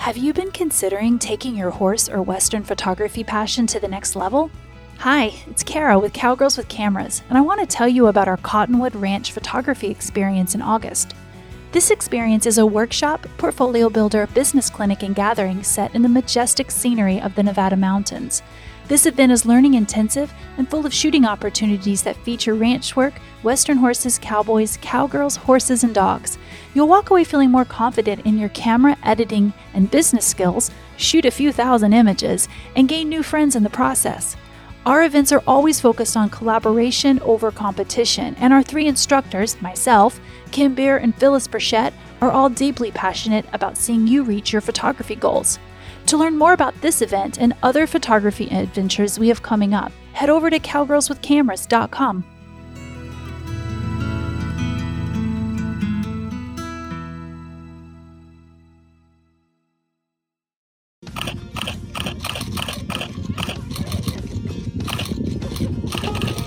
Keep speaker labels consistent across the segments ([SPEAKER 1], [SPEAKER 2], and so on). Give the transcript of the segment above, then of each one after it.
[SPEAKER 1] Have you been considering taking your horse or Western photography passion to the next level? Hi, it's Cara with Cowgirls with Cameras, and I want to tell you about our Cottonwood Ranch photography experience in August. This experience is a workshop, portfolio builder, business clinic, and gathering set in the majestic scenery of the Nevada mountains. This event is learning intensive and full of shooting opportunities that feature ranch work, Western horses, cowboys, cowgirls, horses, and dogs. You'll walk away feeling more confident in your camera editing and business skills, shoot a few thousand images, and gain new friends in the process. Our events are always focused on collaboration over competition, and our three instructors, myself, Kim Beer, and Phyllis Burchett, are all deeply passionate about seeing you reach your photography goals. To learn more about this event and other photography adventures we have coming up, head over to cowgirlswithcameras.com.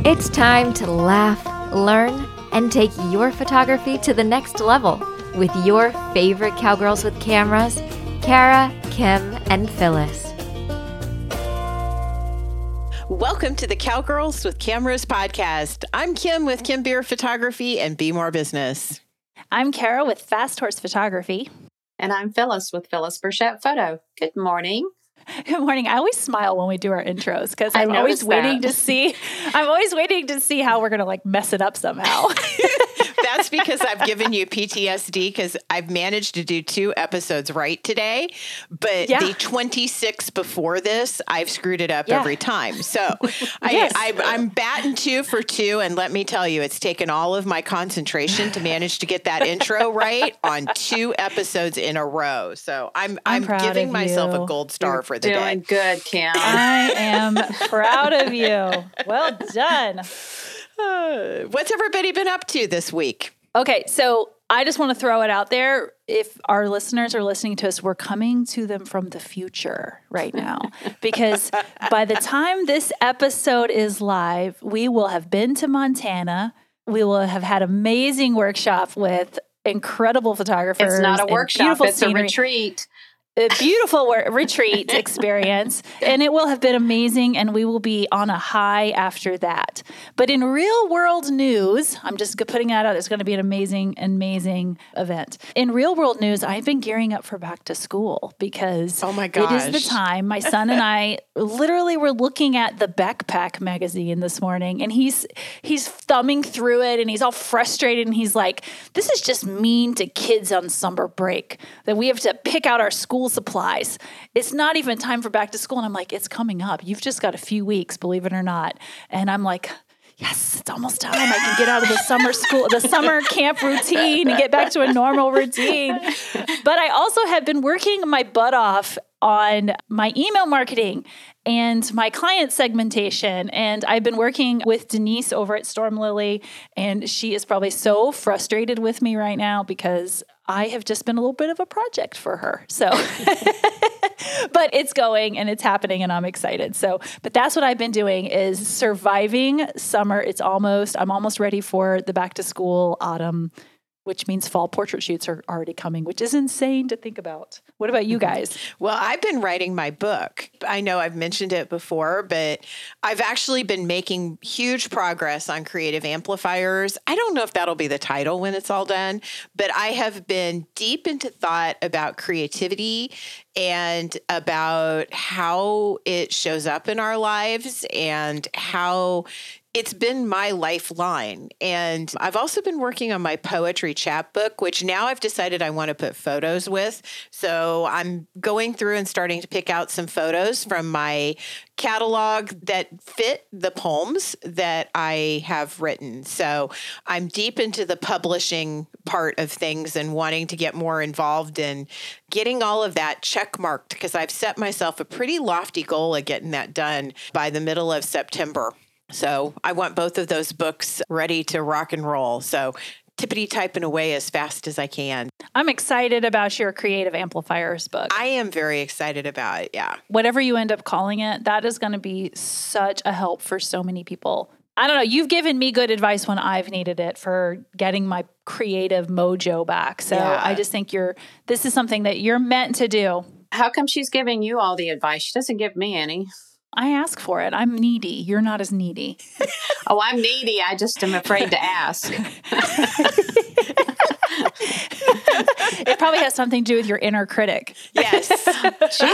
[SPEAKER 2] It's time to laugh, learn, and take your photography to the next level with your favorite cowgirls with cameras, Cara, Kim, and Phyllis.
[SPEAKER 3] Welcome to the Cowgirls with Cameras podcast. I'm Kim with Kim Beer Photography and Be More Business.
[SPEAKER 1] I'm Cara with Fast Horse Photography.
[SPEAKER 4] And I'm Phyllis with Phyllis Burchett Photo. Good morning.
[SPEAKER 1] Good morning. I always smile when we do our intros because I'm always waiting
[SPEAKER 4] that.
[SPEAKER 1] to see. I'm always waiting to see how we're gonna like mess it up somehow.
[SPEAKER 3] That's because I've given you PTSD because I've managed to do two episodes right today, but
[SPEAKER 1] Yeah.
[SPEAKER 3] the 26 before this, I've screwed it up
[SPEAKER 1] Yeah.
[SPEAKER 3] every time. So
[SPEAKER 1] Yes.
[SPEAKER 3] I, I, I'm batting two for two, and let me tell you, it's taken all of my concentration to manage to get that intro right on two episodes in a row. So I'm
[SPEAKER 1] I'm
[SPEAKER 3] I'm, giving myself a gold star for the
[SPEAKER 4] Doing
[SPEAKER 3] day.
[SPEAKER 4] good, Kim.
[SPEAKER 1] I am proud of you. Well done.
[SPEAKER 3] Uh, what's everybody been up to this week?
[SPEAKER 1] Okay, so I just want to throw it out there. If our listeners are listening to us, we're coming to them from the future right now because by the time this episode is live, we will have been to Montana. We will have had amazing workshop with incredible photographers.
[SPEAKER 4] it's not a workshop,
[SPEAKER 1] beautiful
[SPEAKER 4] it's a retreat.
[SPEAKER 1] A beautiful wor- retreat experience and it will have been amazing and we will be on a high after that. But in real world news i'm just putting that out it's going to be an amazing amazing event. In real world news i've been gearing up for back to school because
[SPEAKER 3] Oh my gosh.
[SPEAKER 1] it is the time. My son and i literally were looking at the backpack magazine this morning and he's he's thumbing through it and he's all frustrated and he's like this is just mean to kids on summer break that we have to pick out our school supplies it's not even time for back to school and i'm like it's coming up you've just got a few weeks believe it or not and i'm like yes, it's almost time. I can get out of the summer school, the summer camp routine and get back to a normal routine. But I also have been working my butt off on my email marketing and my client segmentation. And I've been working with Denise over at Storm Lily, and she is probably so frustrated with me right now because I have just been a little bit of a project for her. So, but it's going and it's happening and I'm excited. So, but that's what I've been doing is surviving summer. It's almost I'm almost ready for the back to school autumn, which means fall portrait shoots are already coming, which is insane to think about. What about you mm-hmm. guys?
[SPEAKER 3] Well, I've been writing my book. I know I've mentioned it before, but I've actually been making huge progress on creative amplifiers. I don't know if that'll be the title when it's all done, but I have been deep into thought about creativity and about how it shows up in our lives and how it's been my lifeline. And I've also been working on my poetry chapbook, which now I've decided I want to put photos with. So I'm going through and starting to pick out some photos from my catalog that fit the poems that I have written. So I'm deep into the publishing part of things and wanting to get more involved in getting all of that check marked because I've set myself a pretty lofty goal of getting that done by the middle of September. So I want both of those books ready to rock and roll. So tippity typing away as fast as I can.
[SPEAKER 1] I'm excited about your creative amplifiers book.
[SPEAKER 3] I am very excited about it. Yeah.
[SPEAKER 1] Whatever you end up calling it, that is going to be such a help for so many people. I don't know. You've given me good advice when I've needed it for getting my creative mojo back. So
[SPEAKER 3] Yeah.
[SPEAKER 1] I just think you're, this is something that you're meant to do.
[SPEAKER 4] How come she's giving you all the advice? She doesn't give me any.
[SPEAKER 1] I ask for it. I'm needy. You're not as needy.
[SPEAKER 4] Oh, I'm needy. I just am afraid to ask.
[SPEAKER 1] It probably has something to do with your inner critic.
[SPEAKER 3] Yes.
[SPEAKER 4] Gee.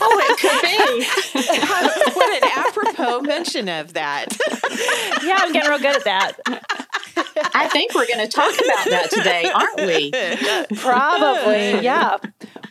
[SPEAKER 4] Oh, it could be.
[SPEAKER 3] what an apropos mention of that.
[SPEAKER 1] Yeah, I'm getting real good at that.
[SPEAKER 4] I think we're going to talk about that today, aren't we?
[SPEAKER 1] Probably, yeah.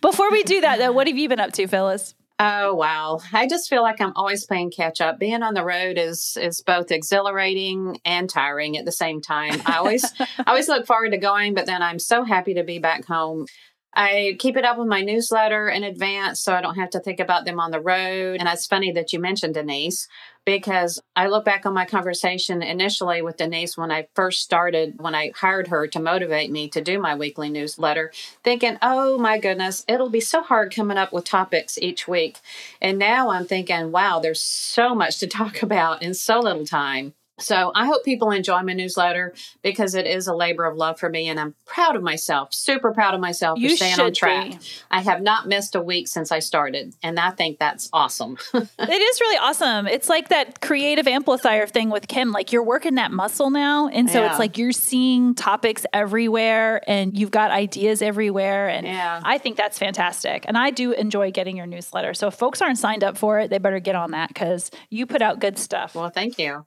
[SPEAKER 1] Before we do that, though, what have you been up to, Phyllis?
[SPEAKER 4] Oh wow. I just feel like I'm always playing catch up. Being on the road is is both exhilarating and tiring at the same time. I always I always look forward to going, but then I'm so happy to be back home. I keep it up with my newsletter in advance so I don't have to think about them on the road. And it's funny that you mentioned Denise because I look back on my conversation initially with Denise when I first started, when I hired her to motivate me to do my weekly newsletter, thinking, oh my goodness, it'll be so hard coming up with topics each week. And now I'm thinking, wow, there's so much to talk about in so little time. So I hope people enjoy my newsletter because it is a labor of love for me and I'm proud of myself, super proud of myself
[SPEAKER 1] You
[SPEAKER 4] for staying on track.
[SPEAKER 1] be.
[SPEAKER 4] I have not missed a week since I started and I think that's awesome.
[SPEAKER 1] It is really awesome. It's like that creative amplifier thing with Kim. Like you're working that muscle now. And so
[SPEAKER 4] Yeah.
[SPEAKER 1] it's like you're seeing topics everywhere and you've got ideas everywhere. And
[SPEAKER 4] Yeah.
[SPEAKER 1] I think that's fantastic. And I do enjoy getting your newsletter. So if folks aren't signed up for it, they better get on that because you put out good stuff.
[SPEAKER 4] Well, thank you.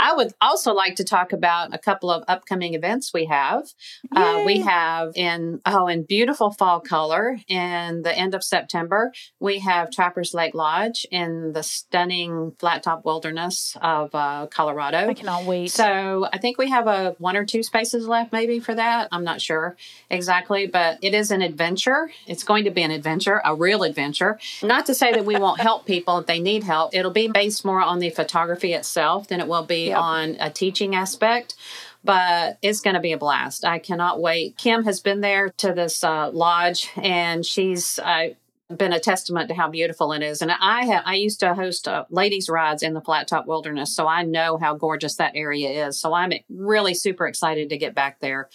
[SPEAKER 4] I would also like to talk about a couple of upcoming events we have. Uh, we have in oh, in beautiful fall color in the end of September. We have Trappers Lake Lodge in the stunning flat top wilderness of uh, Colorado.
[SPEAKER 1] I cannot wait.
[SPEAKER 4] So I think we have a one or two spaces left, maybe for that. I'm not sure exactly, but it is an adventure. It's going to be an adventure, a real adventure. Not to say that we won't help people if they need help. It'll be based more on the photography itself than it will be
[SPEAKER 1] Yep.
[SPEAKER 4] on a teaching aspect. But it's going to be a blast. I cannot wait. Kim has been there to this uh, lodge, and she's uh, been a testament to how beautiful it is. And I have I used to host uh, ladies rides in the Flat Top Wilderness, so I know how gorgeous that area is. So I'm really super excited to get back there.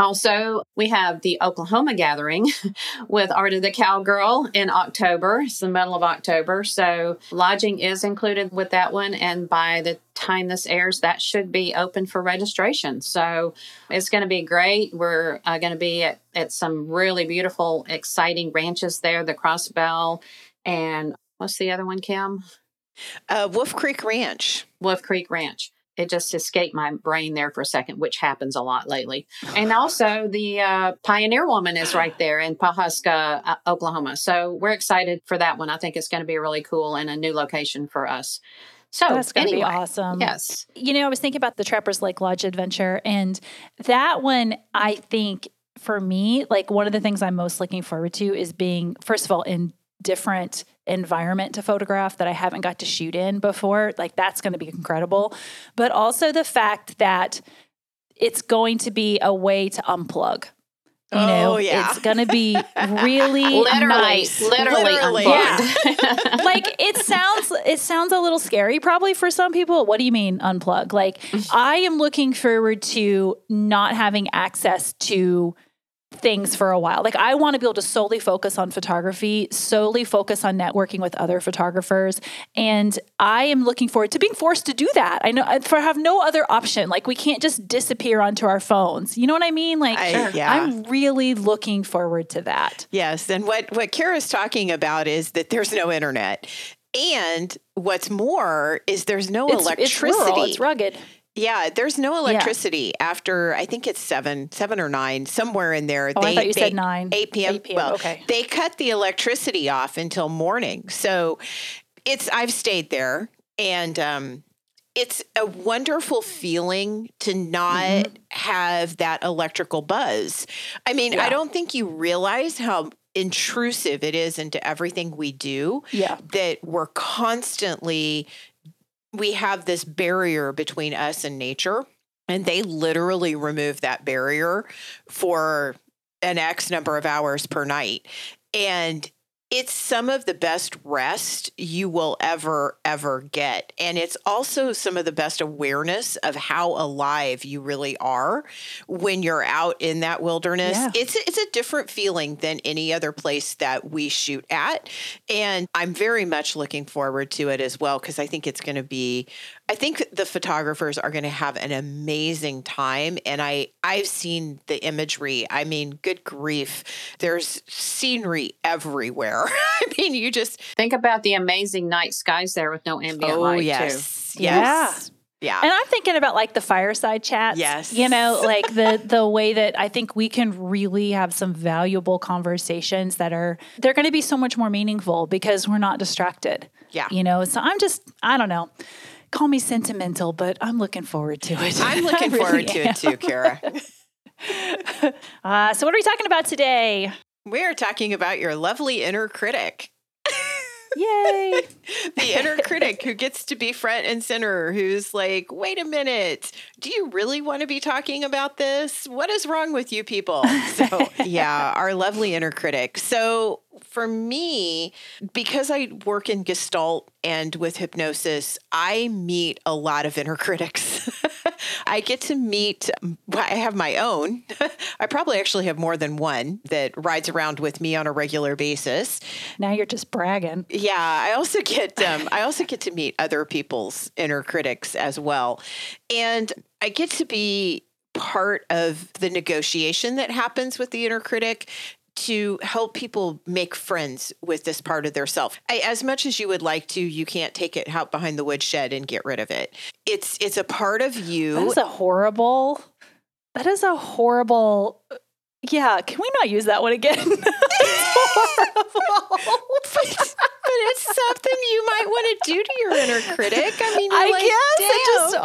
[SPEAKER 4] Also, we have the Oklahoma gathering with Art of the Cowgirl in October. It's the middle of October. So, lodging is included with that one. And by the time this airs, that should be open for registration. So, it's going to be great. We're uh, going to be at, at some really beautiful, exciting ranches there the Crossbell. And what's the other one, Kim?
[SPEAKER 3] Uh, Wolf Creek Ranch.
[SPEAKER 4] Wolf Creek Ranch. It just escaped my brain there for a second, which happens a lot lately. And also, the uh, Pioneer Woman is right there in Pawhuska, uh, Oklahoma. So we're excited for that one. I think it's going to be really cool and a new location for us. So
[SPEAKER 1] That's going to
[SPEAKER 4] anyway,
[SPEAKER 1] be awesome.
[SPEAKER 4] Yes.
[SPEAKER 1] You know, I was thinking about the Trappers Lake Lodge adventure, and that one, I think for me, like one of the things I'm most looking forward to is being, first of all, in different environment to photograph that I haven't got to shoot in before. Like that's going to be incredible. But also the fact that it's going to be a way to unplug. You oh, know,
[SPEAKER 3] Oh, yeah.
[SPEAKER 1] it's going to be really
[SPEAKER 4] Literally,
[SPEAKER 1] nice.
[SPEAKER 4] literally,
[SPEAKER 3] Literally.
[SPEAKER 4] unplugged.
[SPEAKER 1] like it sounds it sounds a little scary probably for some people what do you mean unplug like mm-hmm. i am looking forward to not having access to things for a while. Like i want to be able to solely focus on photography solely focus on networking with other photographers and i am looking forward to being forced to do that. I know I for- have no other option. Like we can't just disappear onto our phones. You know what i mean? Like
[SPEAKER 3] I, yeah.
[SPEAKER 1] I'm really looking forward to that.
[SPEAKER 3] Yes, and what what Cara's talking about is that there's no internet, and what's more is there's no
[SPEAKER 1] it's,
[SPEAKER 3] electricity.
[SPEAKER 1] it's rural it's rugged
[SPEAKER 3] Yeah, there's no electricity after I think it's seven, seven or nine, somewhere in there.
[SPEAKER 1] Oh, I thought you said nine.
[SPEAKER 3] 8 p.m.
[SPEAKER 1] 8 p.m.,
[SPEAKER 3] Well,
[SPEAKER 1] okay.
[SPEAKER 3] they cut the electricity off until morning. So it's I've stayed there and um it's a wonderful feeling to not
[SPEAKER 1] Mm-hmm.
[SPEAKER 3] have that electrical buzz. I mean, I don't think you realize how intrusive it is into everything we do
[SPEAKER 1] yeah
[SPEAKER 3] that we're constantly we have this barrier between us and nature and they literally remove that barrier for an x number of hours per night. And it's some of the best rest you will ever, ever get. And it's also some of the best awareness of how alive you really are when you're out in that wilderness.
[SPEAKER 1] Yeah.
[SPEAKER 3] It's, it's a different feeling than any other place that we shoot at. And I'm very much looking forward to it as well because I think it's going to be I think the photographers are going to have an amazing time and I I've seen the imagery. I mean, good grief. There's scenery everywhere. I mean, you just
[SPEAKER 4] Think about the amazing night skies there with no ambient
[SPEAKER 3] Oh,
[SPEAKER 4] light too.
[SPEAKER 3] yes.
[SPEAKER 1] Yeah.
[SPEAKER 3] Yes. Yeah.
[SPEAKER 1] And I'm thinking about like the fireside chats.
[SPEAKER 3] Yes.
[SPEAKER 1] You know, like the the way that I think we can really have some valuable conversations that are they're going to be so much more meaningful because we're not distracted.
[SPEAKER 3] Yeah.
[SPEAKER 1] You know, so I'm just I don't know. Call me sentimental, but I'm looking forward to it.
[SPEAKER 3] I'm looking
[SPEAKER 1] really
[SPEAKER 3] forward to
[SPEAKER 1] am.
[SPEAKER 3] it too, Cara.
[SPEAKER 1] Uh, so what are we talking about today?
[SPEAKER 3] we are talking about your lovely inner critic.
[SPEAKER 1] Yay.
[SPEAKER 3] the inner critic who gets to be front and center, who's like, wait a minute, do you really want to be talking about this? What is wrong with you people? So, yeah, our lovely inner critic. So, for me, because I work in Gestalt and with hypnosis, I meet a lot of inner critics. I get to meet, I have my own. I probably actually have more than one that rides around with me on a regular basis.
[SPEAKER 1] now you're just bragging.
[SPEAKER 3] Yeah, I also get um, I also get to meet other people's inner critics as well, and I get to be part of the negotiation that happens with the inner critic to help people make friends with this part of their self. I, as much as you would like to, you can't take it out behind the woodshed and get rid of it. It's it's a part of you.
[SPEAKER 1] That's a horrible. That is a horrible. Yeah, can we not use that one again?
[SPEAKER 3] but, but it's something you might want to do to your inner critic. I mean,
[SPEAKER 1] I
[SPEAKER 3] like,
[SPEAKER 1] guess it
[SPEAKER 3] "Damn."
[SPEAKER 1] just.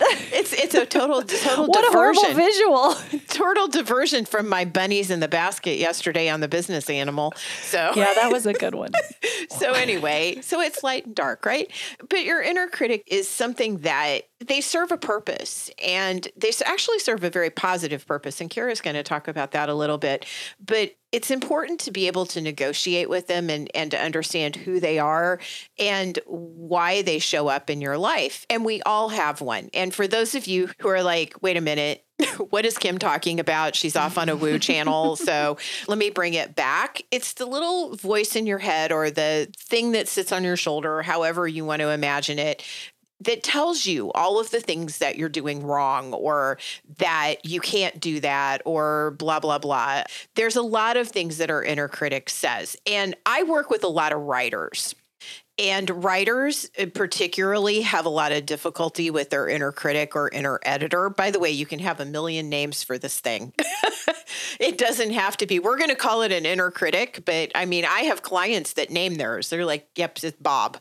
[SPEAKER 1] Man,
[SPEAKER 3] it's it's a total total
[SPEAKER 1] what a horrible visual.
[SPEAKER 3] total diversion from my bunnies in the basket yesterday on the business animal. So
[SPEAKER 1] Yeah, that was a good one.
[SPEAKER 3] so anyway, so it's light and dark, right? But your inner critic is something that they serve a purpose and they actually serve a very positive purpose. And Cara's going to talk about that a little bit. But it's important to be able to negotiate with them and, and to understand who they are and why they show up in your life. And we all have one. And for those of you who are like, wait a minute, what is Kim talking about? She's off on a woo channel. So let me bring it back. It's the little voice in your head or the thing that sits on your shoulder, however you want to imagine it, that tells you all of the things that you're doing wrong or that you can't do that or blah, blah, blah. There's a lot of things that our inner critic says. And I work with a lot of writers. And writers, uh, particularly, have a lot of difficulty with their inner critic or inner editor. By the way, you can have a million names for this thing. it doesn't have to be, we're going to call it an inner critic, but I mean, I have clients that name theirs. They're like, yep, it's Bob.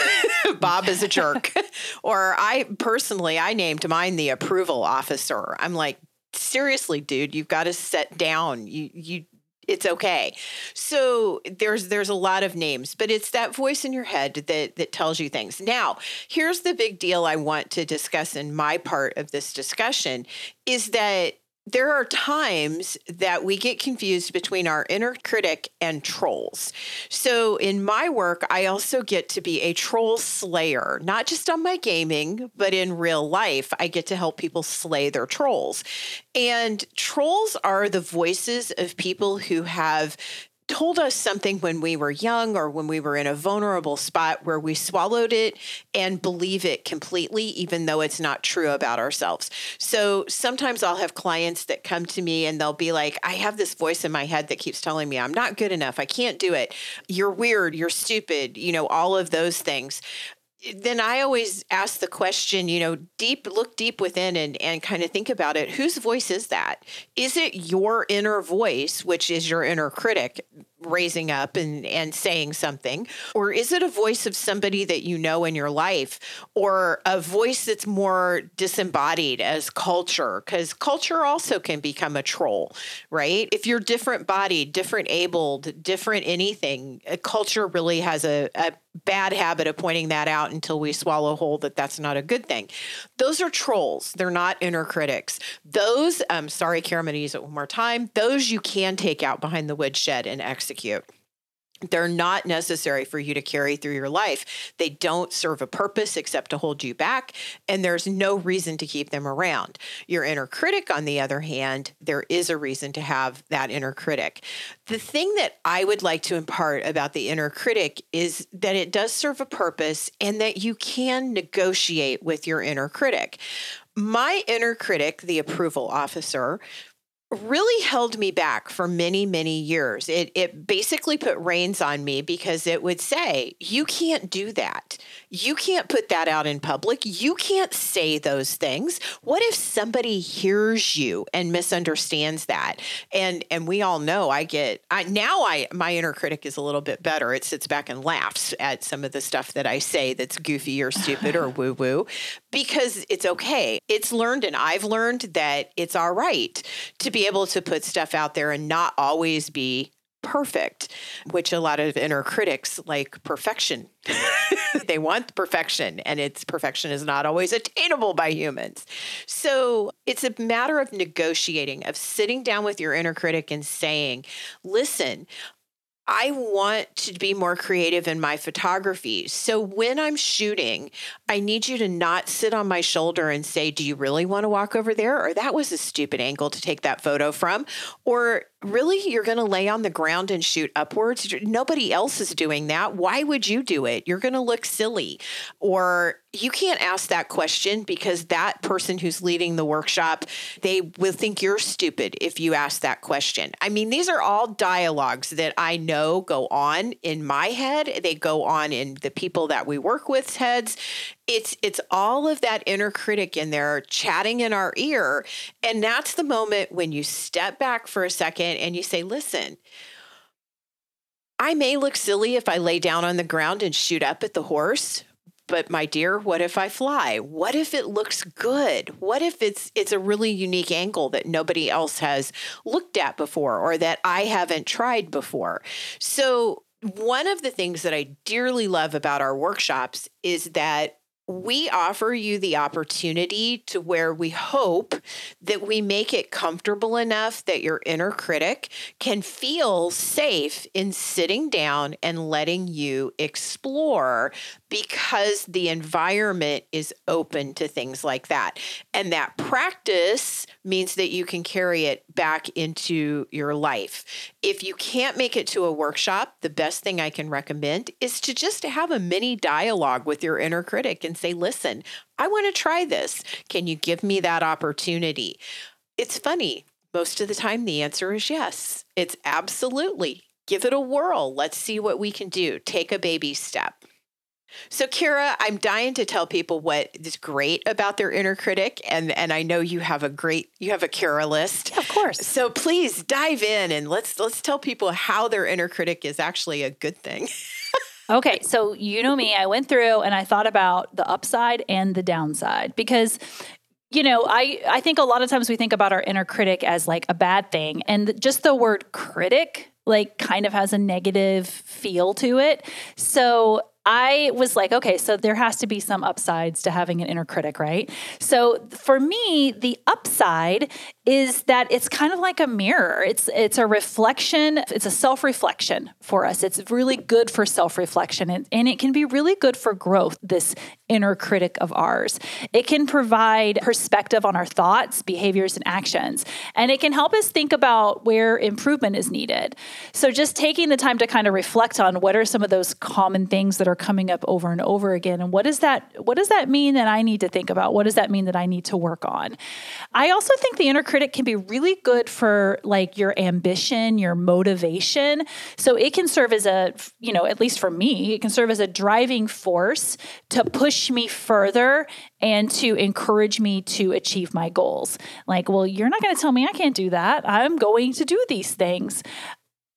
[SPEAKER 3] Bob is a jerk. or I personally, I named mine the approval officer. I'm like, seriously, dude, you've got to set down. You, you, it's okay. So there's there's a lot of names, but it's that voice in your head that that tells you things. Now, here's the big deal I want to discuss in my part of this discussion is that there are times that we get confused between our inner critic and trolls. So, in my work, I also get to be a troll slayer, not just on my gaming, but in real life. I get to help people slay their trolls. And trolls are the voices of people who have told us something when we were young or when we were in a vulnerable spot where we swallowed it and believe it completely, even though it's not true about ourselves. So sometimes I'll have clients that come to me and they'll be like, I have this voice in my head that keeps telling me I'm not good enough. I can't do it. You're weird. You're stupid. You know, all of those things then I always ask the question, you know, deep, look deep within and, and kind of think about it. Whose voice is that? Is it your inner voice, which is your inner critic raising up and, and saying something? Or is it a voice of somebody that you know in your life? Or a voice that's more disembodied as culture? Because culture also can become a troll, right? If you're different bodied, different abled, different anything, a culture really has a, a bad habit of pointing that out until we swallow whole that that's not a good thing. Those are trolls. They're not inner critics. Those, um, sorry, Karen, I'm going to use it one more time. Those you can take out behind the woodshed and execute. They're not necessary for you to carry through your life. They don't serve a purpose except to hold you back, and there's no reason to keep them around. Your inner critic, on the other hand, there is a reason to have that inner critic. The thing that I would like to impart about the inner critic is that it does serve a purpose and that you can negotiate with your inner critic. My inner critic, the approval officer, really held me back for many, many years. It, it basically put reins on me because it would say, You can't do that. You can't put that out in public. You can't say those things. What if somebody hears you and misunderstands that? And and we all know I get I now I my inner critic is a little bit better. It sits back and laughs at some of the stuff that I say that's goofy or stupid or woo woo because it's okay. It's learned and I've learned that it's all right to able to put stuff out there and not always be perfect, which a lot of inner critics like perfection. they want perfection, and its perfection is not always attainable by humans. So it's a matter of negotiating, of sitting down with your inner critic and saying, listen, I want to be more creative in my photography. So when I'm shooting, I need you to not sit on my shoulder and say, Do you really want to walk over there? Or that was a stupid angle to take that photo from. Or really, you're going to lay on the ground and shoot upwards? Nobody else is doing that. Why would you do it? You're going to look silly. Or you can't ask that question because that person who's leading the workshop, they will think you're stupid if you ask that question. I mean, these are all dialogues that I know go on in my head. They go on in the people that we work with's heads. It's it's all of that inner critic in there chatting in our ear. And that's the moment when you step back for a second and you say, listen, I may look silly if I lay down on the ground and shoot up at the horse, but my dear, what if I fly? What if it looks good? What if it's it's a really unique angle that nobody else has looked at before or that I haven't tried before? So one of the things that I dearly love about our workshops is that we offer you the opportunity to where we hope that we make it comfortable enough that your inner critic can feel safe in sitting down and letting you explore because the environment is open to things like that. And that practice means that you can carry it back into your life. If you can't make it to a workshop, the best thing I can recommend is to just have a mini dialogue with your inner critic and say, listen, I want to try this. Can you give me that opportunity? It's funny. Most of the time, the answer is yes. It's absolutely. Give it a whirl. Let's see what we can do. Take a baby step. So, Cara, I'm dying to tell people what is great about their inner critic, and and I know you have a great you have a Cara list,
[SPEAKER 1] yeah, of course.
[SPEAKER 3] So please dive in and let's let's tell people how their inner critic is actually a good thing.
[SPEAKER 1] okay, so you know me, I went through and I thought about the upside and the downside because you know, I I think a lot of times we think about our inner critic as like a bad thing, and just the word critic like kind of has a negative feel to it. So I was like, okay, so there has to be some upsides to having an inner critic, right? So for me, the upside is that it's kind of like a mirror. It's it's a reflection, it's a self-reflection for us. It's really good for self-reflection and, and it can be really good for growth, this inner critic of ours. It can provide perspective on our thoughts, behaviors, and actions. And it can help us think about where improvement is needed. So just taking the time to kind of reflect on what are some of those common things that are coming up over and over again and what does that what does that mean that I need to think about? What does that mean that I need to work on? I also think the inner critic can be really good for like your ambition, your motivation. So it can serve as a, you know, at least for me, it can serve as a driving force to push me further and to encourage me to achieve my goals. Like, well, you're not going to tell me I can't do that. I'm going to do these things.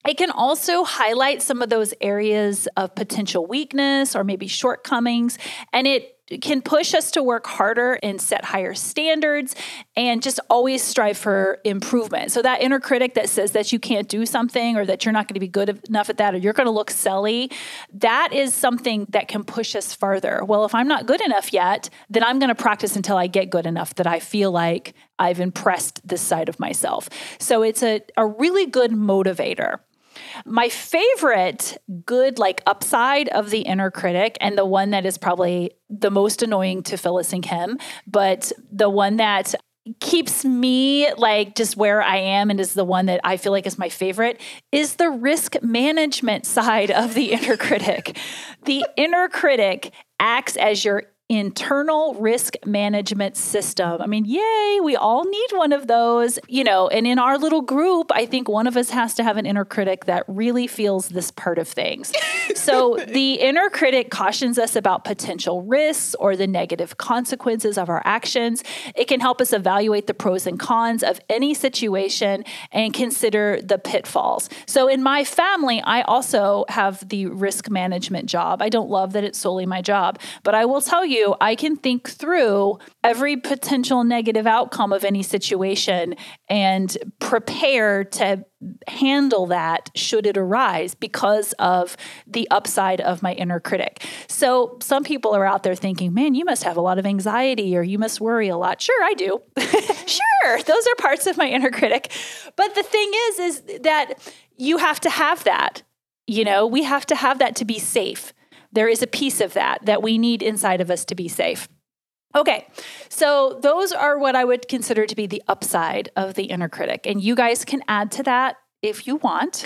[SPEAKER 1] It can also highlight some of those areas of potential weakness or maybe shortcomings, and it can push us to work harder and set higher standards and just always strive for improvement. So, that inner critic that says that you can't do something or that you're not going to be good enough at that or you're going to look silly, that is something that can push us further. Well, if I'm not good enough yet, then I'm going to practice until I get good enough that I feel like I've impressed this side of myself. So, it's a, a really good motivator. My favorite good, like upside of the inner critic, and the one that is probably the most annoying to Phyllis and Kim, but the one that keeps me like just where I am and is the one that I feel like is my favorite is the risk management side of the inner critic. The inner critic acts as your internal risk management system. I mean, yay, we all need one of those, you know, and in our little group, I think one of us has to have an inner critic that really feels this part of things. so the inner critic cautions us about potential risks or the negative consequences of our actions. It can help us evaluate the pros and cons of any situation and consider the pitfalls. So in my family, I also have the risk management job. I don't love that it's solely my job, but I will tell you you, I can think through every potential negative outcome of any situation and prepare to handle that should it arise because of the upside of my inner critic. So some people are out there thinking, man, you must have a lot of anxiety or you must worry a lot. Sure, I do. sure, those are parts of my inner critic. But the thing is, is that you have to have that. You know, we have to have that to be safe there is a piece of that that we need inside of us to be safe. Okay, so those are what I would consider to be the upside of the inner critic. And you guys can add to that if you want.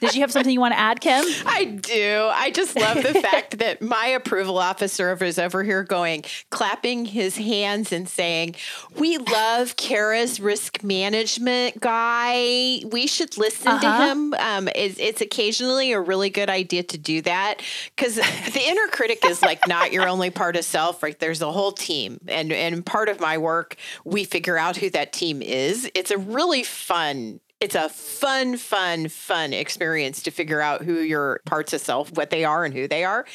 [SPEAKER 1] Did you have something you want to add, Kim?
[SPEAKER 3] I do. I just love the fact that my approval officer is over here going, clapping his hands and saying, We love Cara's risk management guy. We should listen uh-huh. to him. Um, it's, it's occasionally a really good idea to do that because the inner critic is like not your only part of self, right? There's a whole team. And, and part of my work, we figure out who that team is. It's a really fun it's a fun, fun, fun experience to figure out who your parts of self, what they are and who they are.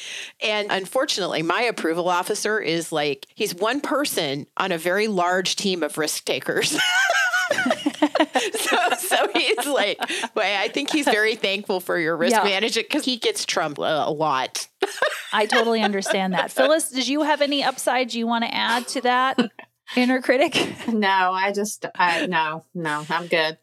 [SPEAKER 3] And unfortunately, my approval officer is like, he's one person on a very large team of risk takers. so, so he's like, well, I think he's very thankful for your risk yeah. management because he gets trumped a lot.
[SPEAKER 1] I totally understand that. Phyllis, did you have any upsides you want to add to that? Inner critic?
[SPEAKER 4] No, I just, I, no, no, I'm good.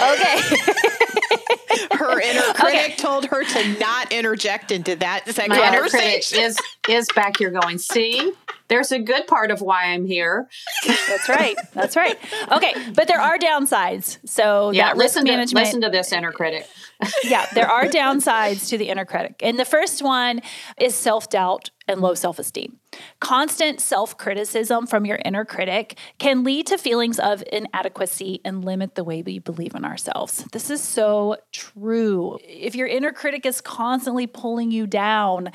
[SPEAKER 1] okay.
[SPEAKER 3] her inner critic okay. told her to not interject into that
[SPEAKER 4] My conversation. is is back here going, see, there's a good part of why I'm here.
[SPEAKER 1] That's right. That's right. Okay, but there are downsides. So
[SPEAKER 4] yeah, listen to listen to this inner critic.
[SPEAKER 1] yeah, there are downsides to the inner critic, and the first one is self doubt and low self esteem. Constant self criticism from your inner critic can lead to feelings of inadequacy and limit the way we believe in ourselves. This is so true. If your inner critic is constantly pulling you down,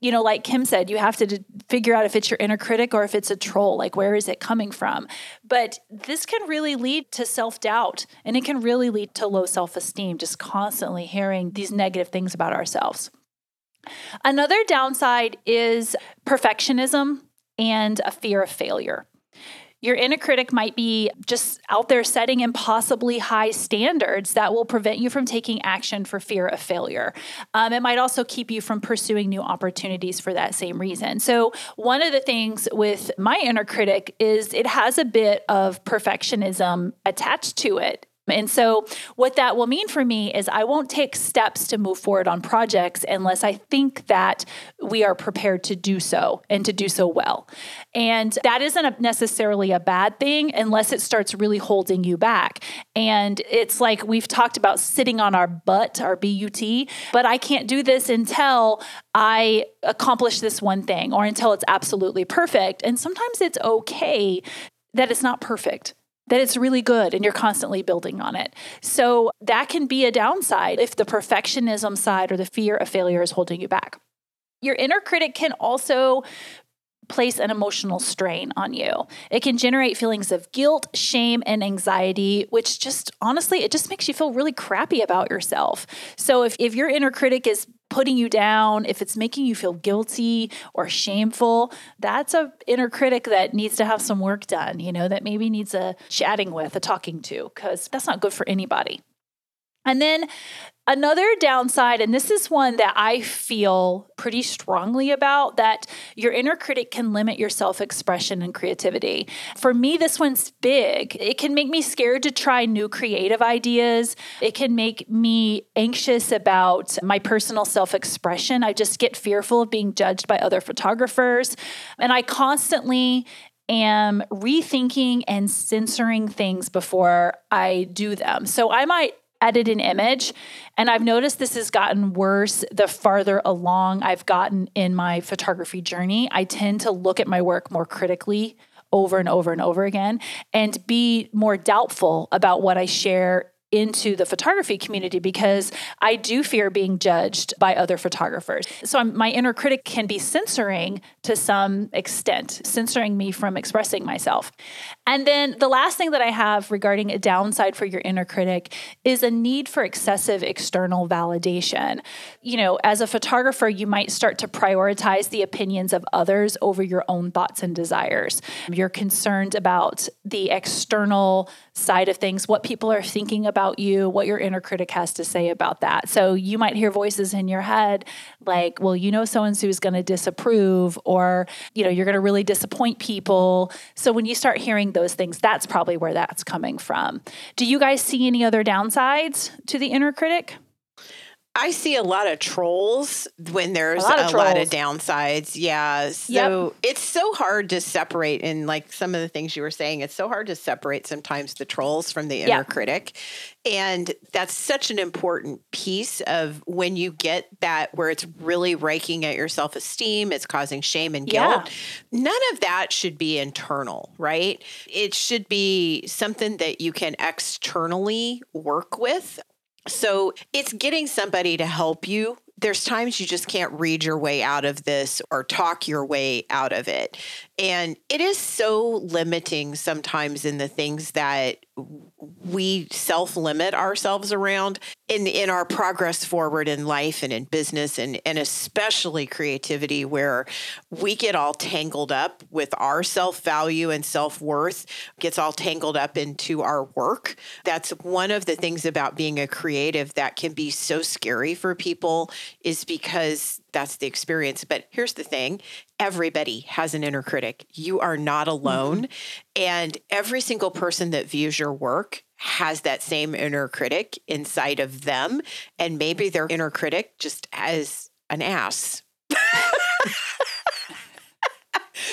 [SPEAKER 1] you know, like Kim said, you have to d- figure out if it's your inner critic or if it's a troll. Like, where is it coming from? But this can really lead to self doubt and it can really lead to low self esteem, just constantly hearing these negative things about ourselves. Another downside is perfectionism and a fear of failure. Your inner critic might be just out there setting impossibly high standards that will prevent you from taking action for fear of failure. Um, it might also keep you from pursuing new opportunities for that same reason. So, one of the things with my inner critic is it has a bit of perfectionism attached to it. And so, what that will mean for me is I won't take steps to move forward on projects unless I think that we are prepared to do so and to do so well. And that isn't necessarily a bad thing unless it starts really holding you back. And it's like we've talked about sitting on our butt, our BUT, but I can't do this until I accomplish this one thing or until it's absolutely perfect. And sometimes it's okay that it's not perfect that it's really good and you're constantly building on it. So that can be a downside if the perfectionism side or the fear of failure is holding you back. Your inner critic can also place an emotional strain on you. It can generate feelings of guilt, shame, and anxiety, which just honestly, it just makes you feel really crappy about yourself. So if, if your inner critic is putting you down, if it's making you feel guilty or shameful, that's a inner critic that needs to have some work done, you know, that maybe needs a chatting with, a talking to, because that's not good for anybody. And then Another downside, and this is one that I feel pretty strongly about, that your inner critic can limit your self expression and creativity. For me, this one's big. It can make me scared to try new creative ideas. It can make me anxious about my personal self expression. I just get fearful of being judged by other photographers. And I constantly am rethinking and censoring things before I do them. So I might edit an image. And I've noticed this has gotten worse the farther along I've gotten in my photography journey. I tend to look at my work more critically over and over and over again and be more doubtful about what I share into the photography community because I do fear being judged by other photographers. So I'm, my inner critic can be censoring to some extent, censoring me from expressing myself. And then the last thing that I have regarding a downside for your inner critic is a need for excessive external validation. You know, as a photographer, you might start to prioritize the opinions of others over your own thoughts and desires. You're concerned about the external side of things, what people are thinking about you, what your inner critic has to say about that. So you might hear voices in your head like, well, you know, so and so is going to disapprove, or, you know, you're going to really disappoint people. So when you start hearing those things, that's probably where that's coming from. Do you guys see any other downsides to the inner critic?
[SPEAKER 3] I see a lot of trolls when there's a
[SPEAKER 1] lot
[SPEAKER 3] lot
[SPEAKER 1] of
[SPEAKER 3] of, downsides. Yeah. So it's so hard to separate. And like some of the things you were saying, it's so hard to separate sometimes the trolls from the inner
[SPEAKER 1] Yeah.
[SPEAKER 3] critic. And that's such an important piece of when you get that where it's really raking at your self esteem, it's causing shame and guilt. None of that should be internal, right? It should be something that you can externally work with. So it's getting somebody to help you. There's times you just can't read your way out of this or talk your way out of it. And it is so limiting sometimes in the things that we self limit ourselves around in, in our progress forward in life and in business and, and especially creativity, where we get all tangled up with our self value and self worth, gets all tangled up into our work. That's one of the things about being a creative that can be so scary for people, is because that's the experience. But here's the thing everybody has an inner critic. You are not alone. Mm-hmm. And every single person that views your work has that same inner critic inside of them. And maybe their inner critic just has an ass.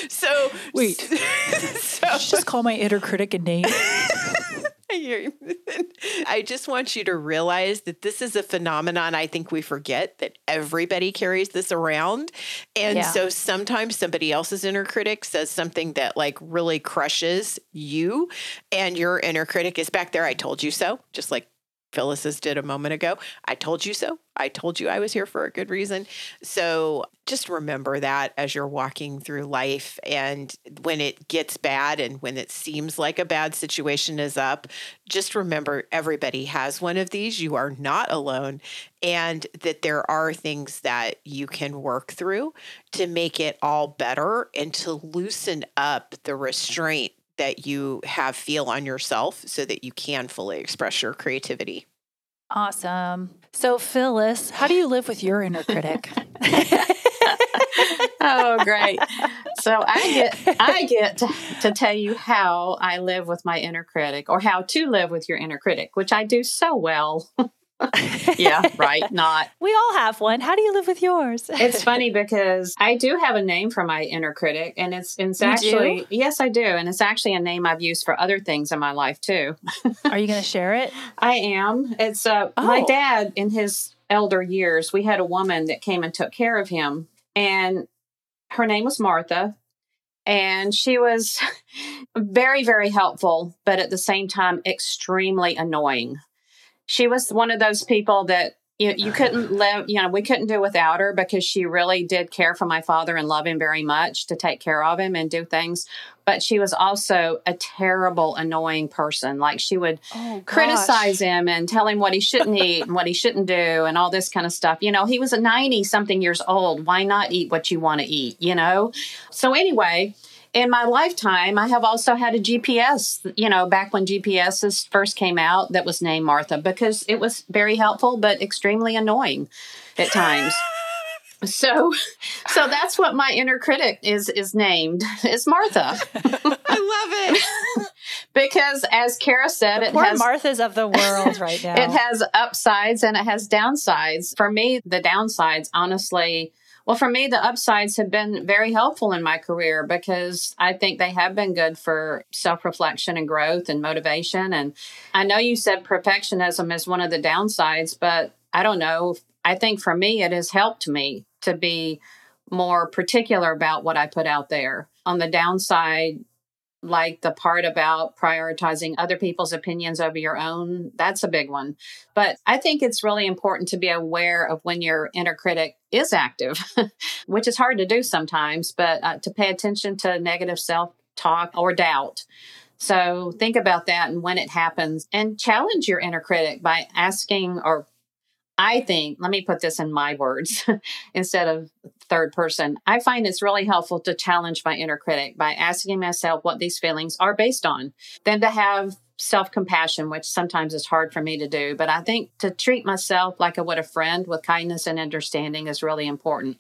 [SPEAKER 3] so
[SPEAKER 1] Wait.
[SPEAKER 3] so
[SPEAKER 1] Just call my inner critic a name.
[SPEAKER 3] I hear you. I just want you to realize that this is a phenomenon I think we forget that everybody carries this around. And
[SPEAKER 1] Yeah.
[SPEAKER 3] so sometimes somebody else's inner critic says something that like really crushes you, and your inner critic is back there. I told you so, just like Phyllis's did a moment ago. I told you so. I told you I was here for a good reason. So just remember that as you're walking through life. And when it gets bad and when it seems like a bad situation is up, just remember everybody has one of these. You are not alone. And that there are things that you can work through to make it all better and to loosen up the restraint that you have feel on yourself so that you can fully express your creativity.
[SPEAKER 1] Awesome. So, Phyllis, how do you live with your inner critic?
[SPEAKER 4] oh, great. So I get I get to, to tell you how I live with my inner critic or how to live with your inner critic, which I do so well. yeah, right. Not.
[SPEAKER 1] we all have one. How do you live with yours?
[SPEAKER 4] It's funny because I do have a name for my inner critic, and it's it's actually
[SPEAKER 1] do?
[SPEAKER 4] yes, I do, and it's actually a name I've used for other things in my life too.
[SPEAKER 1] Are you going to share it?
[SPEAKER 4] I am. It's uh, my
[SPEAKER 1] Oh.
[SPEAKER 4] dad in his elder years. We had a woman that came and took care of him, and her name was Martha, and she was very, very helpful, but at the same time, extremely annoying. She was one of those people that you, you uh-huh. couldn't live, you know, we couldn't do without her because she really did care for my father and love him very much to take care of him and do things. But she was also a terrible, annoying person. Like she would
[SPEAKER 1] Oh,
[SPEAKER 4] criticize him and tell him what he shouldn't eat and what he shouldn't do and all this kind of stuff. You know, he was a 90 something years old. Why not eat what you want to eat, you know? So, anyway, in my lifetime, I have also had a GPS, you know, back when GPSs first came out, that was named Martha because it was very helpful, but extremely annoying at times. so, so that's what my inner critic is is named is Martha.
[SPEAKER 3] I love it.
[SPEAKER 4] because as Cara said,
[SPEAKER 1] the
[SPEAKER 4] it
[SPEAKER 1] poor
[SPEAKER 4] has
[SPEAKER 1] Marthas of the world right now.
[SPEAKER 4] it has upsides and it has downsides. For me, the downsides, honestly, well, for me, the upsides have been very helpful in my career because I think they have been good for self reflection and growth and motivation. And I know you said perfectionism is one of the downsides, but I don't know. I think for me, it has helped me to be more particular about what I put out there. On the downside, like the part about prioritizing other people's opinions over your own, that's a big one. But I think it's really important to be aware of when your inner critic is active, which is hard to do sometimes, but uh, to pay attention to negative self talk or doubt. So think about that and when it happens and challenge your inner critic by asking or I think, let me put this in my words instead of third person. I find it's really helpful to challenge my inner critic by asking myself what these feelings are based on, then to have self compassion, which sometimes is hard for me to do. But I think to treat myself like I would a friend with kindness and understanding is really important.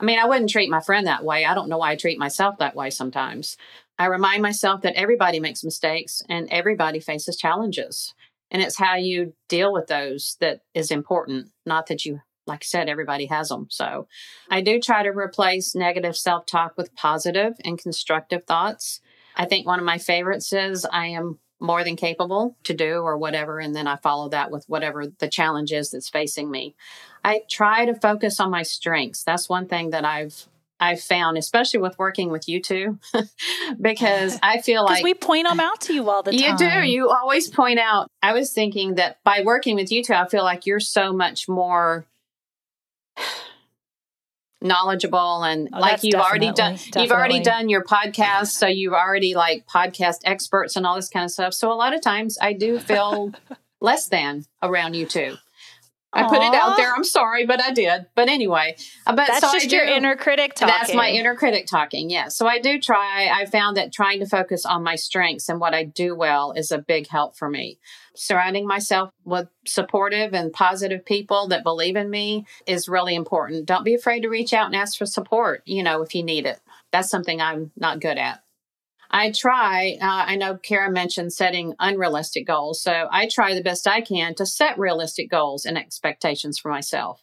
[SPEAKER 4] I mean, I wouldn't treat my friend that way. I don't know why I treat myself that way sometimes. I remind myself that everybody makes mistakes and everybody faces challenges. And it's how you deal with those that is important, not that you, like I said, everybody has them. So I do try to replace negative self talk with positive and constructive thoughts. I think one of my favorites is I am more than capable to do or whatever. And then I follow that with whatever the challenge is that's facing me. I try to focus on my strengths. That's one thing that I've I've found, especially with working with you two, because I feel like
[SPEAKER 1] we point them out to you all the time.
[SPEAKER 4] You do. You always point out. I was thinking that by working with you two, I feel like you're so much more knowledgeable and
[SPEAKER 1] Oh,
[SPEAKER 4] like you've already done
[SPEAKER 1] definitely-
[SPEAKER 4] you've already done your podcast so you've already like podcast experts and all this kind of stuff so a lot of times i do feel less than around you two i put it out there i'm sorry but i did but anyway uh, but
[SPEAKER 1] That's
[SPEAKER 4] so
[SPEAKER 1] just your inner critic talking.
[SPEAKER 4] that's my inner critic talking. Yeah. So I do try. I found that trying to focus on my strengths and what I do well is a big help for me. Surrounding myself with supportive and positive people that believe in me is really important. Don't be afraid to reach out and ask for support, you know, if you need it. That's something I'm not good at. I try, uh, I know Cara mentioned setting unrealistic goals. So I try the best I can to set realistic goals and expectations for myself.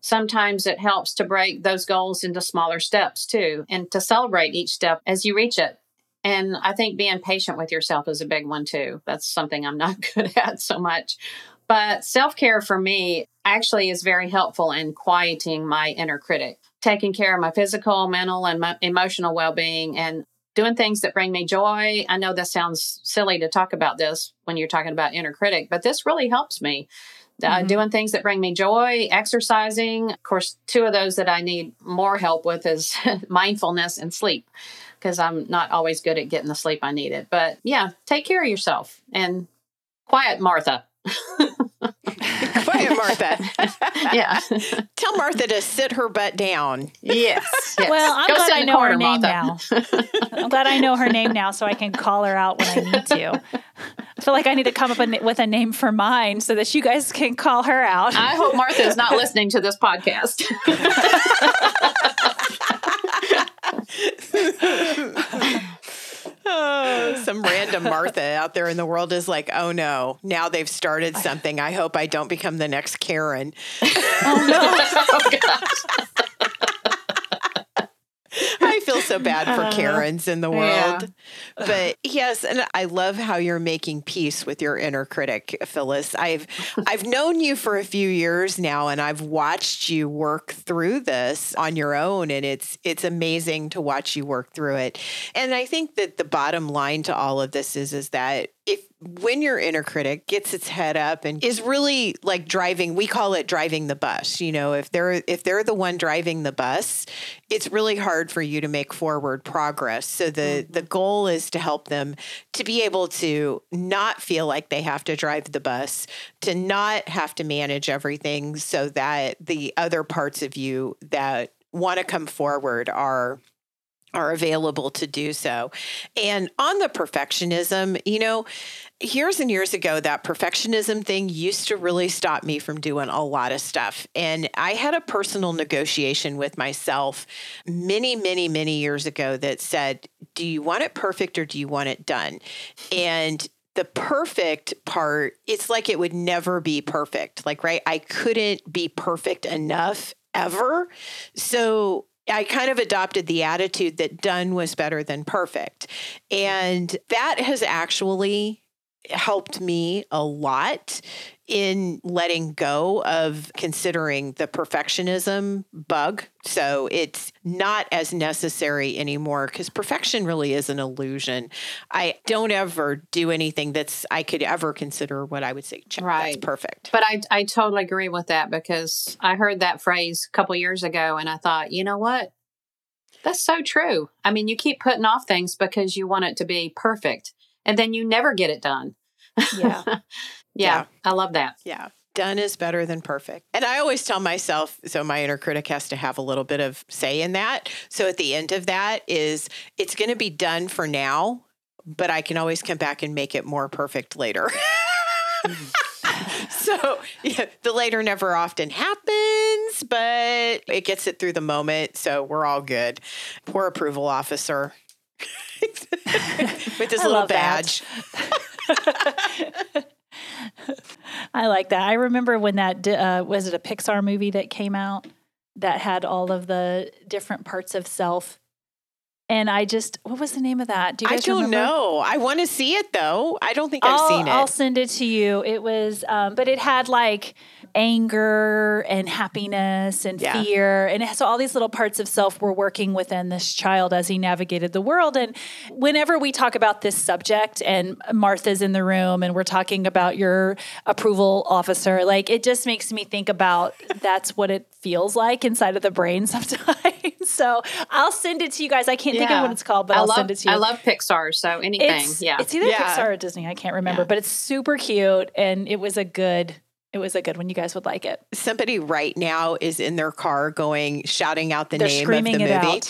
[SPEAKER 4] Sometimes it helps to break those goals into smaller steps too and to celebrate each step as you reach it. And i think being patient with yourself is a big one too. That's something i'm not good at so much. But self-care for me actually is very helpful in quieting my inner critic taking care of my physical mental and mo- emotional well-being and doing things that bring me joy i know this sounds silly to talk about this when you're talking about inner critic but this really helps me uh,
[SPEAKER 1] Mhm.
[SPEAKER 4] doing things that bring me joy, exercising. Of course, two of those that I need more help with is mindfulness and sleep because I'm not always good at getting the sleep I needed. But yeah, take care of yourself and quiet Martha.
[SPEAKER 3] Quiet, Martha.
[SPEAKER 4] yeah.
[SPEAKER 3] Tell Martha to sit her butt down.
[SPEAKER 4] yes, yes.
[SPEAKER 1] Well, I'm
[SPEAKER 4] Go
[SPEAKER 1] glad I know
[SPEAKER 4] corner,
[SPEAKER 1] her name
[SPEAKER 4] Martha.
[SPEAKER 1] now. I'm glad I know her name now, so I can call her out when I need to. I feel like I need to come up with a name for mine so that you guys can call her out.
[SPEAKER 4] I hope Martha is not listening to this podcast.
[SPEAKER 3] Oh, some random Martha out there in the world is like, oh no, now they've started something. I hope I don't become the next Karen.
[SPEAKER 4] oh, oh gosh.
[SPEAKER 3] I feel so bad for uh-huh. Karens in the
[SPEAKER 4] yeah.
[SPEAKER 3] world. But yes, and I love how you're making peace with your inner critic, Phyllis. I've I've known you for a few years now and I've watched you work through this on your own and it's it's amazing to watch you work through it. And I think that the bottom line to all of this is is that if when your inner critic gets its head up and is really like driving we call it driving the bus you know if they're if they're the one driving the bus it's really hard for you to make forward progress. So the mm-hmm. the goal is to help them to be able to not feel like they have to drive the bus to not have to manage everything so that the other parts of you that want to come forward are are available to do so. And on the perfectionism, you know, years and years ago, that perfectionism thing used to really stop me from doing a lot of stuff. And I had a personal negotiation with myself many, many, many years ago that said, Do you want it perfect or do you want it done? And the perfect part, it's like it would never be perfect. Like, right? I couldn't be perfect enough ever. So I kind of adopted the attitude that done was better than perfect. And that has actually helped me a lot in letting go of considering the perfectionism bug. So it's not as necessary anymore because perfection really is an illusion. I don't ever do anything that's I could ever consider what I would say, right. that's perfect.
[SPEAKER 4] But I, I totally agree with that because I heard that phrase a couple years ago and I thought, you know what? That's so true. I mean, you keep putting off things because you want it to be perfect and then you never get it done.
[SPEAKER 1] Yeah.
[SPEAKER 4] yeah. yeah. I love that.
[SPEAKER 3] Yeah. Done is better than perfect. And I always tell myself, so my inner critic has to have a little bit of say in that. So at the end of that is it's going to be done for now, but I can always come back and make it more perfect later. so yeah, the later never often happens, but it gets it through the moment. So we're all good. Poor approval officer with his little badge.
[SPEAKER 1] I like that. I remember when that uh, was it a Pixar movie that came out that had all of the different parts of self. And I just, what was the name of that?
[SPEAKER 3] Do you guys I don't
[SPEAKER 1] remember?
[SPEAKER 3] know. I want to see it though. I don't think I've
[SPEAKER 1] I'll,
[SPEAKER 3] seen it.
[SPEAKER 1] I'll send it to you. It was, um, but it had like anger and happiness and yeah. fear. And so all these little parts of self were working within this child as he navigated the world. And whenever we talk about this subject and Martha's in the room and we're talking about your approval officer, like it just makes me think about that's what it feels like inside of the brain sometimes. so I'll send it to you guys. I can't yeah. think of what it's called, but I will send it to you.
[SPEAKER 4] I love Pixar. So anything.
[SPEAKER 1] It's,
[SPEAKER 4] yeah.
[SPEAKER 1] It's either yeah. Pixar or Disney. I can't remember, but it's super cute. And it was a good it was a good one. You guys would like it.
[SPEAKER 3] Somebody right now is in their car going, shouting out the they're name of the movie.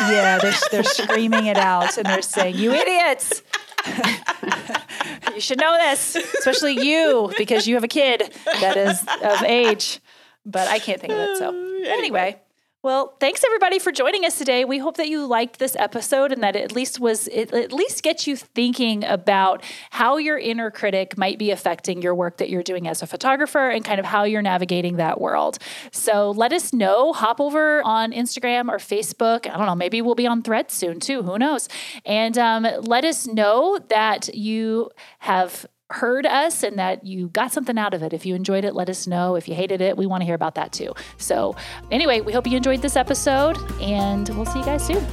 [SPEAKER 1] yeah, they're, they're screaming it out and they're saying, You idiots. you should know this, especially you, because you have a kid that is of age. But I can't think of it. So, uh, anyway. Well, thanks everybody for joining us today. We hope that you liked this episode and that it at least was it at least gets you thinking about how your inner critic might be affecting your work that you're doing as a photographer and kind of how you're navigating that world. So let us know. Hop over on Instagram or Facebook. I don't know. Maybe we'll be on Threads soon too. Who knows? And um, let us know that you have heard us and that you got something out of it. If you enjoyed it, let us know. If you hated it, we want to hear about that too. So, anyway, we hope you enjoyed this episode and we'll see you guys soon.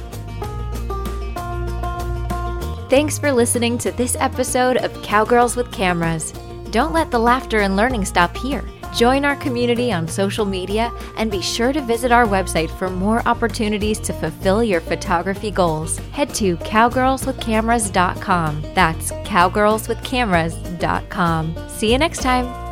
[SPEAKER 2] Thanks for listening to this episode of Cowgirls with Cameras. Don't let the laughter and learning stop here. Join our community on social media and be sure to visit our website for more opportunities to fulfill your photography goals. Head to cowgirlswithcameras.com. That's cowgirlswithcameras.com. See you next time.